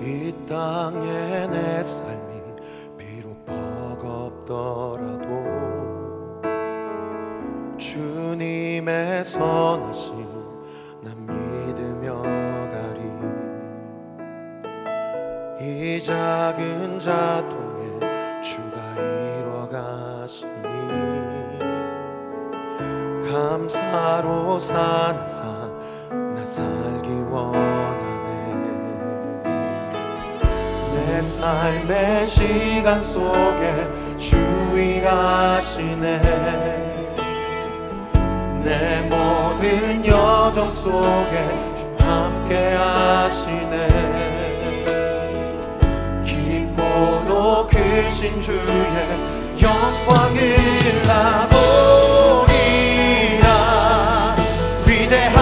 이 땅에 내 삶이 비록 버겁더라도 주님의 선하심 난 믿으며 가리. 이 작은 자통에 주가 이뤄가시니 감사로 산사 삶의 시간 속에 주일하시네. 내 모든 여정 속에 주 함께 하시네. 깊고도 크신 주의 영광을 나보리라. 위대한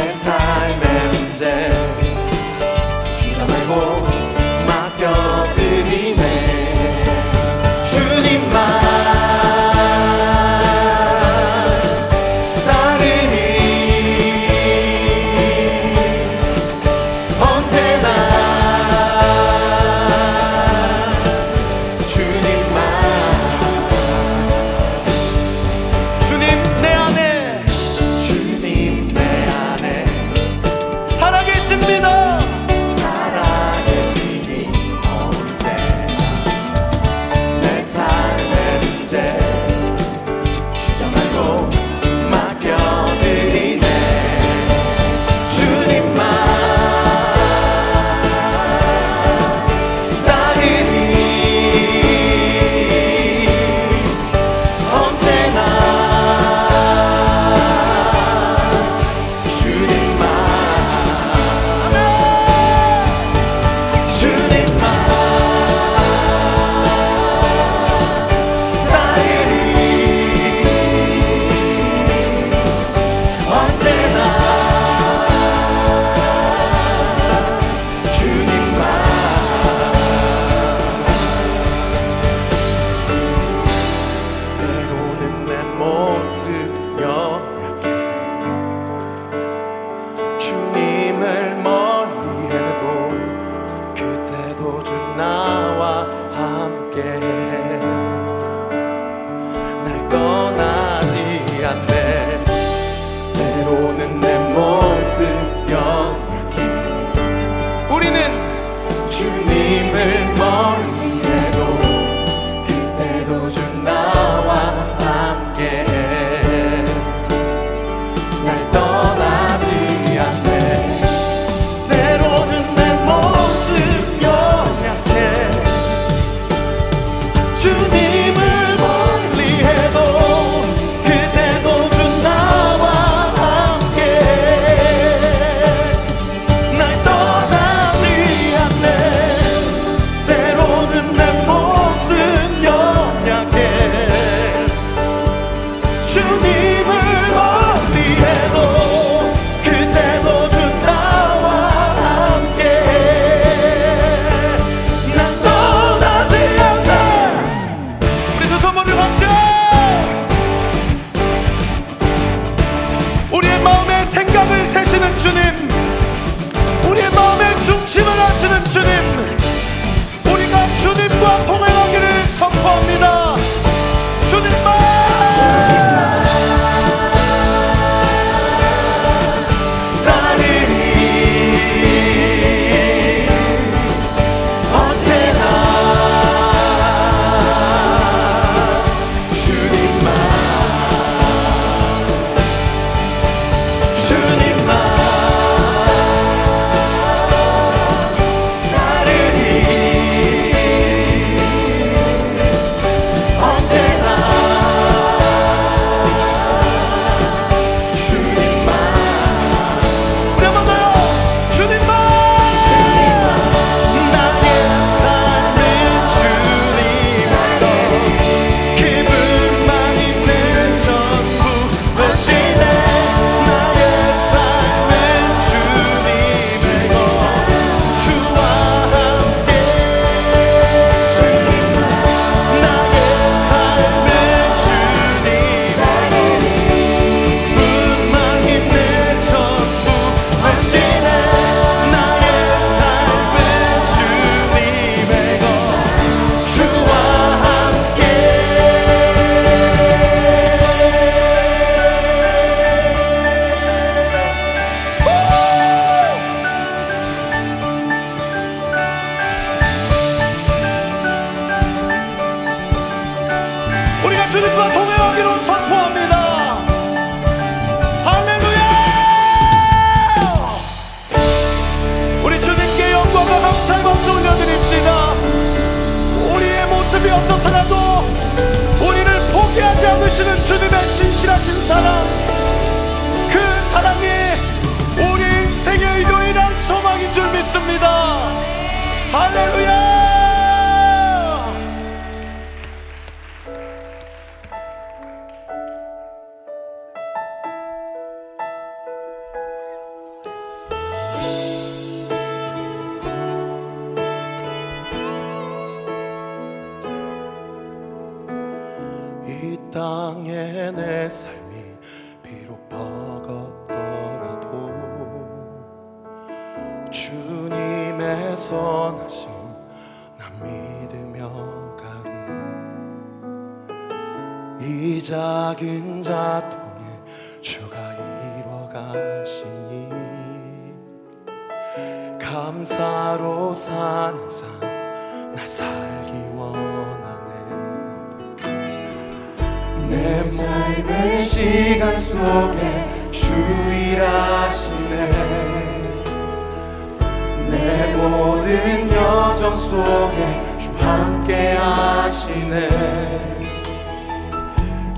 Yes, 주님의 신실하신 사랑 그 사랑이 우리 인생의 의도에 대한 소망인 줄 믿습니다. 할렐루야! 땅에 내 삶이 비록 버겁더라도 주님의 선하심 난 믿으며 가리 이 작은 자통에 주가 이뤄 가시니 감사로 사는 삶나 살기 내 삶의 시간 속에 주일하시네 내 모든 여정 속에 주 함께 하시네.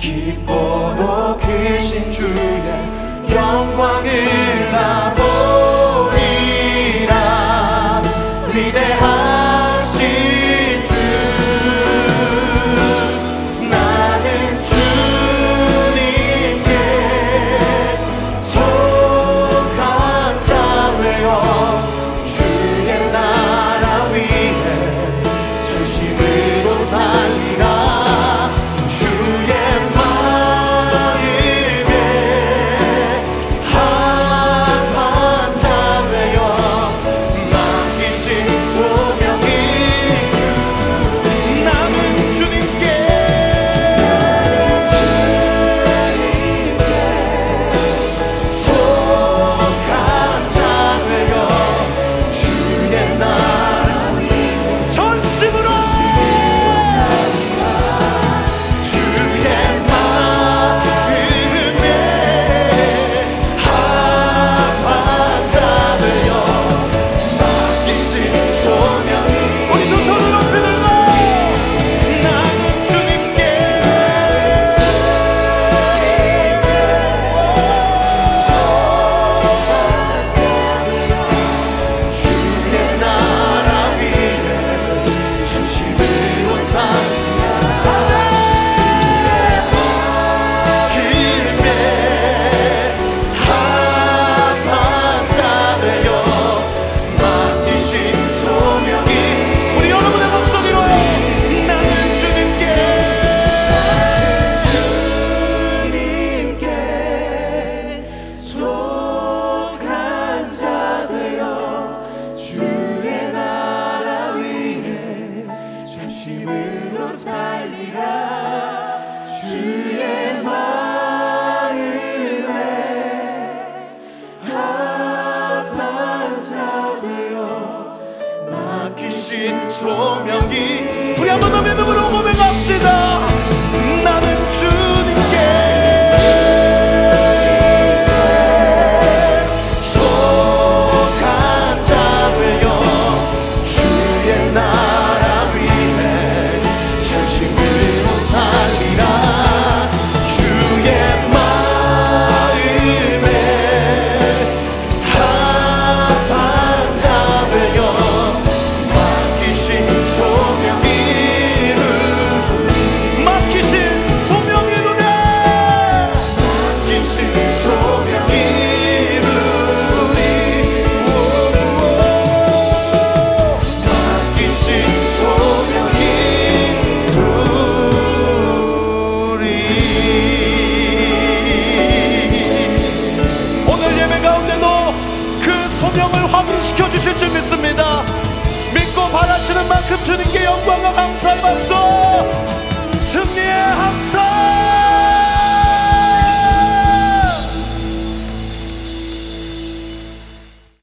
기뻐도 크신 주의 영광을 나 보리 한번